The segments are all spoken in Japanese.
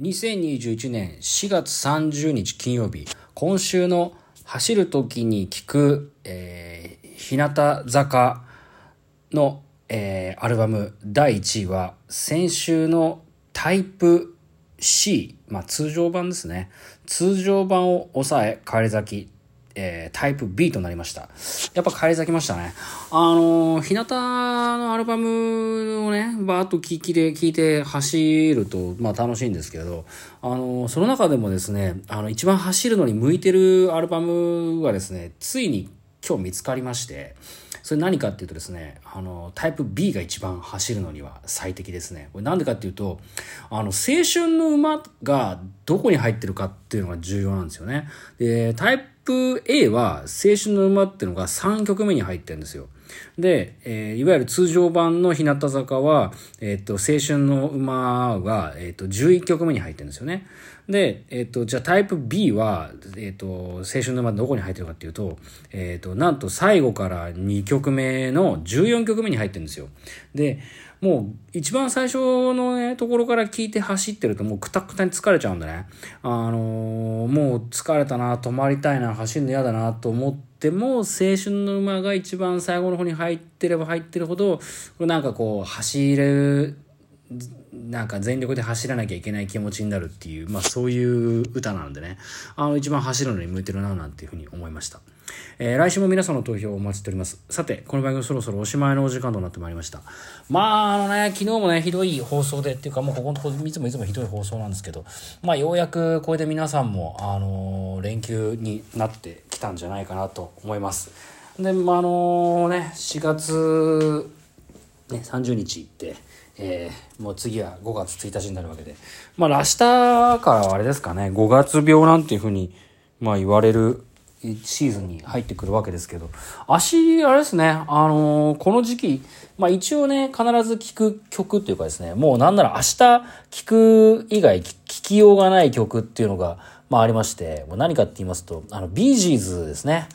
2021年4月30日金曜日、今週の走るときに聞く、えー、日向坂の、えー、アルバム第1位は、先週のタイプ C、まあ通常版ですね。通常版を抑え、帰り咲きえー、タイプ B となりました。やっぱ返り咲きましたね。あのー、日向のアルバムをね、バーっと聴きで聴いて走ると、まあ楽しいんですけど、あのー、その中でもですね、あの、一番走るのに向いてるアルバムがですね、ついに今日見つかりまして、それ何かっていうとですね、あの、タイプ B が一番走るのには最適ですね。これなんでかっていうと、あの、青春の馬がどこに入ってるかっていうのが重要なんですよね。で、タイプ A は青春の馬っていうのが3曲目に入ってるんですよ。で、えー、いわゆる通常版の日向坂は、えっ、ー、と、青春の馬が、えっ、ー、と、11曲目に入ってるんですよね。で、えっ、と、じゃあタイプ B は、えっ、と、青春の馬どこに入ってるかっていうと、えっ、と、なんと最後から2曲目の14曲目に入ってるんですよ。で、もう一番最初のね、ところから聞いて走ってるともうくたくたに疲れちゃうんだね。あのー、もう疲れたな、止まりたいな、走るの嫌だなと思っても、青春の馬が一番最後の方に入ってれば入ってるほど、なんかこう、走れる、なんか全力で走らなきゃいけない気持ちになるっていう、まあそういう歌なんでね、あの一番走るのに向いてるななんていうふうに思いました。えー、来週も皆さんの投票をお待ちしております。さて、この番組そろそろおしまいのお時間となってまいりました。まあ、あのね、昨日もね、ひどい放送でっていうか、もうここのとこいつもいつもひどい放送なんですけど、まあようやくこれで皆さんも、あのー、連休になってきたんじゃないかなと思います。で、まあ、あのー、ね、4月、ね、30日行って、えー、もう次は5月1日になるわけで。まあ、明日からはあれですかね、5月病なんていうふうに、まあ言われるシーズンに入ってくるわけですけど、足、あれですね、あのー、この時期、まあ一応ね、必ず聴く曲っていうかですね、もうなんなら明日聴く以外聴きようがない曲っていうのが、まあありまして、もう何かって言いますと、あの、ビージーズですね。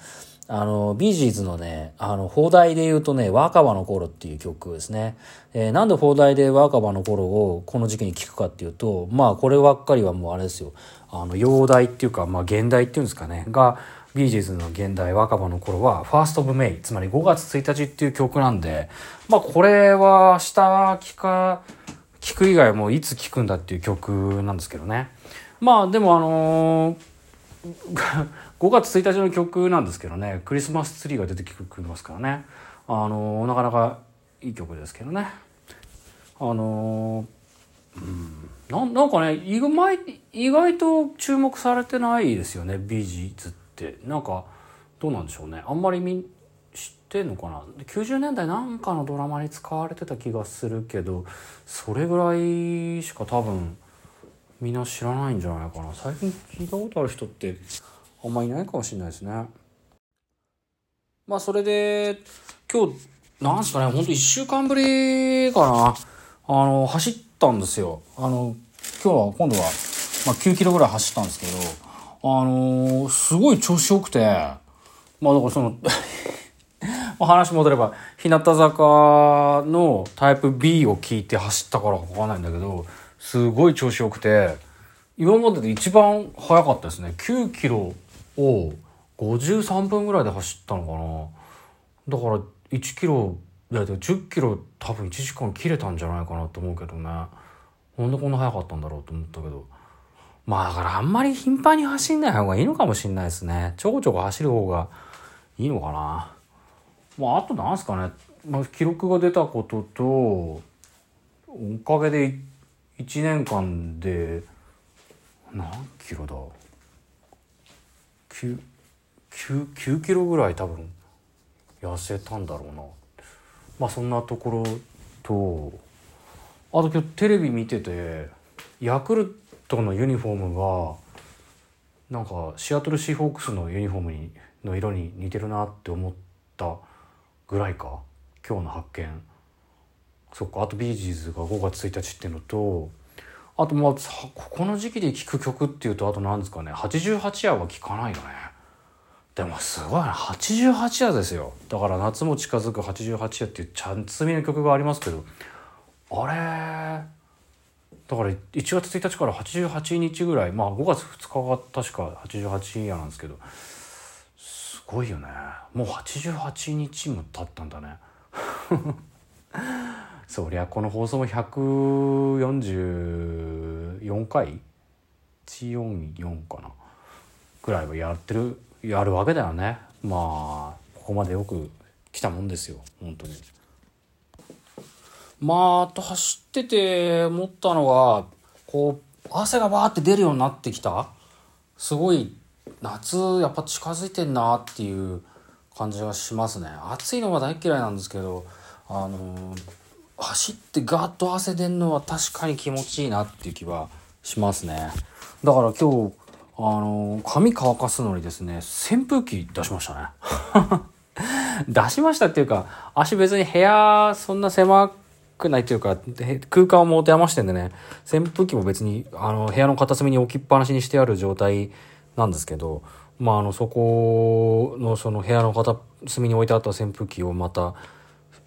あの、ビージーズのね、あの、邦題で言うとね、若葉の頃っていう曲ですね。えー、なんで邦題で若葉の頃をこの時期に聴くかっていうと、まあこればっかりはもうあれですよ。あの、洋題っていうか、まあ原題っていうんですかね。が、ビージーズの原題若葉の頃は、 First of May、つまり5月1日っていう曲なんで、まあこれは明日聴か、聴く以外もいつ聴くんだっていう曲なんですけどね。まあでもあのー5月1日の曲なんですけどねクリスマスツリーが出てきますからね。あのなかなかいい曲ですけどね。あのうんななんかね意外意外と注目されてないですよねビージーズって。なんかどうなんでしょうね。あんまりみ知ってんのかな。90年代なんかのドラマに使われてた気がするけどそれぐらいしか多分みんな知らないんじゃないかな最近聞いたことある人ってあんまいないかもしれないですね。まあそれで今日なんすかねほんと1週間ぶりかなあの走ったんですよ。あの今日は今度は、まあ、9キロぐらい走ったんですけどあのすごい調子よくてまあだからその 話戻れば日向坂のタイプ B を聞いて走ったからか分かんないんだけどすごい調子よくて今までで一番速かったですね。9キロを53分ぐらいで走ったのかな。だから1キロいや10キロ多分1時間切れたんじゃないかなと思うけどね。なんでこんな速かったんだろうと思ったけど。まあだからあんまり頻繁に走んない方がいいのかもしんないですね。ちょこちょこ走る方がいいのかな。まああとなんすかね、まあ、記録が出たこととおかげで1年間で何キロだ？9, 9, 9キロぐらい多分痩せたんだろうな。まあそんなところとあと今日テレビ見ててヤクルトのユニフォームがなんかシアトルシーホークスのユニフォームにの色に似てるなって思ったぐらいか？今日の発見。そっかあとビージーズが5月1日っていうのとあとまあここの時期で聴く曲っていうとあと何ですかね88夜は聴かないよね。でもすごいな88夜ですよ。だから夏も近づく88夜っていうちゃんつみの曲がありますけどあれだから1月1日から88日ぐらいまあ5月2日が確か88夜なんですけどすごいよね。もう88日も経ったんだね。そりゃこの放送も144回 ?144 かな?ぐらいはやってるやるわけだよね。まあここまでよく来たもんですよ本当に。まああと走ってて思ったのがこう汗がバーって出るようになってきた?すごい夏やっぱ近づいてんなっていう感じがしますね。暑いのは大嫌いなんですけどあの走ってガーッと汗出んのは確かに気持ちいいなっていう気はしますね。だから今日あの髪乾かすのにですね扇風機出しましたね。出しましたっていうか足別に部屋そんな狭くないっていうか空間を持て余してんでね扇風機も別にあの部屋の片隅に置きっぱなしにしてある状態なんですけどまああのそこのその部屋の片隅に置いてあった扇風機をまた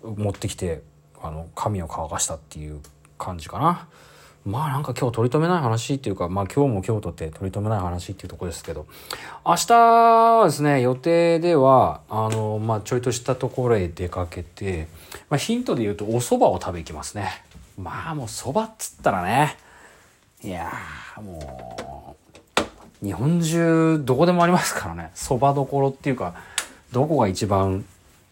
持ってきてあの髪を乾かしたっていう感じかな。まあなんか今日取り留めない話っていうか、まあ今日も今日とって取り留めない話っていうとこですけど、明日はですね、予定では、あの、まあちょいとしたところへ出かけて、まあヒントで言うとお蕎麦を食べ行きますね。まあもう蕎麦っつったらね、いやーもう、日本中どこでもありますからね、蕎麦どころっていうか、どこが一番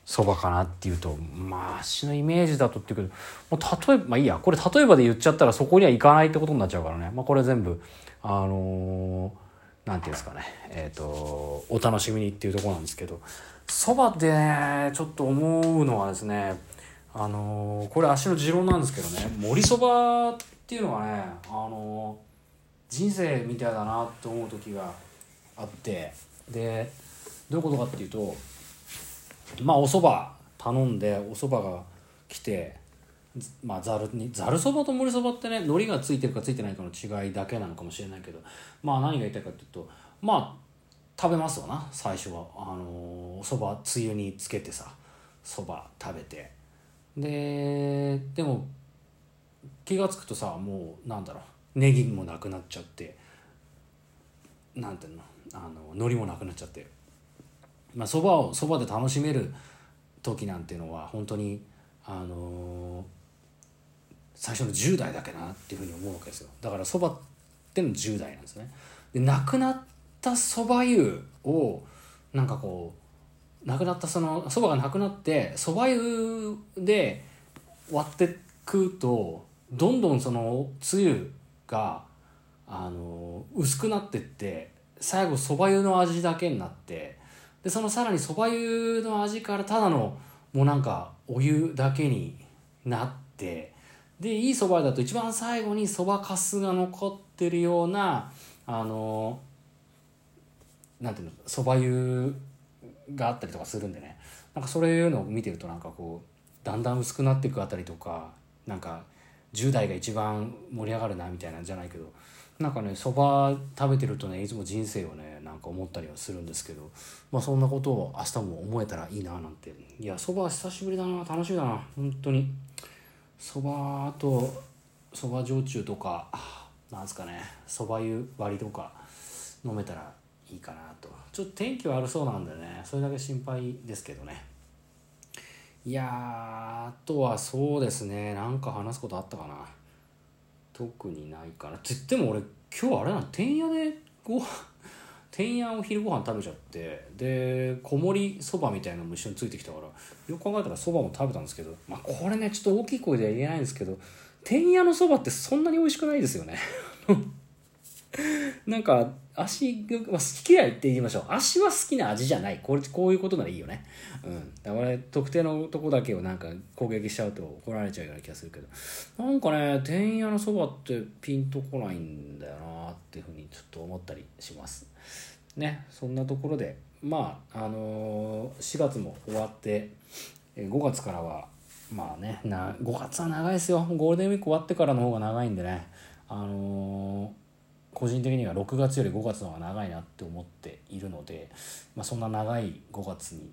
そばかなっていうとまあ私のイメージだとっていうけどもう例えばまあいいやこれ例えばで言っちゃったらそこには行かないってことになっちゃうからね。まあこれ全部あのー、なんていうんですかね。えっ、ー、とお楽しみにっていうとこなんですけどそばでねちょっと思うのはですねあのー、これ足の持論なんですけどね。盛りそばっていうのはねあの人生みたいだなって思う時があってでどういうことかっていうとまあお蕎麦頼んでお蕎麦が来てまあざるにざるそばと盛りそばってね海苔がついてるかついてないかの違いだけなのかもしれないけどまあ何が言いたいかっていうとまあ食べますわな最初は。あのお蕎麦つゆにつけてさそば食べて。ででも気が付くとさもうなんだろうネギもなくなっちゃってなんていうのあの海苔もなくなっちゃってまあ、そばをそばで楽しめる時なんていうのは本当にあのー、最初の10代だけなっていうふうに思うわけですよ。だからそばっての10代なんですね。で亡くなったそば湯をなんかこう亡くなったそのそばがなくなってそば湯で割って食うとどんどんそのつゆがあの薄くなってって最後そば湯の味だけになってでそのさらにそば湯の味からただのもうなんかお湯だけになってでいいそばだと一番最後にそばかすが残ってるようなあのなんていうのそば湯があったりとかするんでね。なんかそういうのを見てるとなんかこうだんだん薄くなっていくあたりとかなんか10代が一番盛り上がるなみたいなんじゃないけどなんかねそば食べてるとねいつも人生をねなんか思ったりはするんですけどまあそんなことを明日も思えたらいいななんて。いやそば久しぶりだな楽しみだな本当に。そばとそば焼酎とかなんすかねそば湯割りとか飲めたらいいかなと。ちょっと天気悪そうなんでねそれだけ心配ですけどね。いやあとはそうですね。なんか話すことあったかな。特にないかな。って言っても俺今日あれな。てんやでごてんやお昼ご飯食べちゃって。で小盛そばみたいなのも一緒についてきたから。よく考えたらそばも食べたんですけど。まあこれねちょっと大きい声では言えないんですけど。てんやのそばってそんなに美味しくないですよね。なんか足が好き嫌いって言いましょう。足は好きな味じゃない。これこういうことならいいよね。うん。だから特定のとこだけをなんか攻撃しちゃうと怒られちゃうような気がするけど。なんかね天屋のそばってピンとこないんだよなっていうふうにちょっと思ったりします。ね。そんなところで。まああのー、4月も終わって5月からはまあねな5月は長いですよ。ゴールデンウィーク終わってからの方が長いんでね。あのー個人的には6月より5月の方が長いなって思っているので、まあ、そんな長い5月に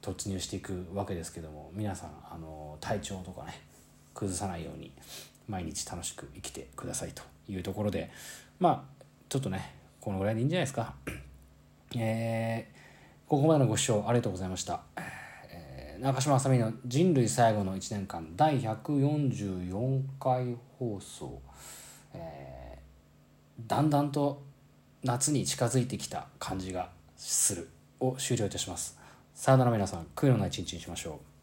突入していくわけですけども皆さんあの体調とかね崩さないように毎日楽しく生きてくださいというところでまあちょっとねこのぐらいでいいんじゃないですか。えー、ここまでのご視聴ありがとうございました、え、中島あさみの人類最後の1年間第144回放送、えー、だんだんと夏に近づいてきた感じがする。を終了いたします。さよなら皆さん。悔いのない一日にしましょう。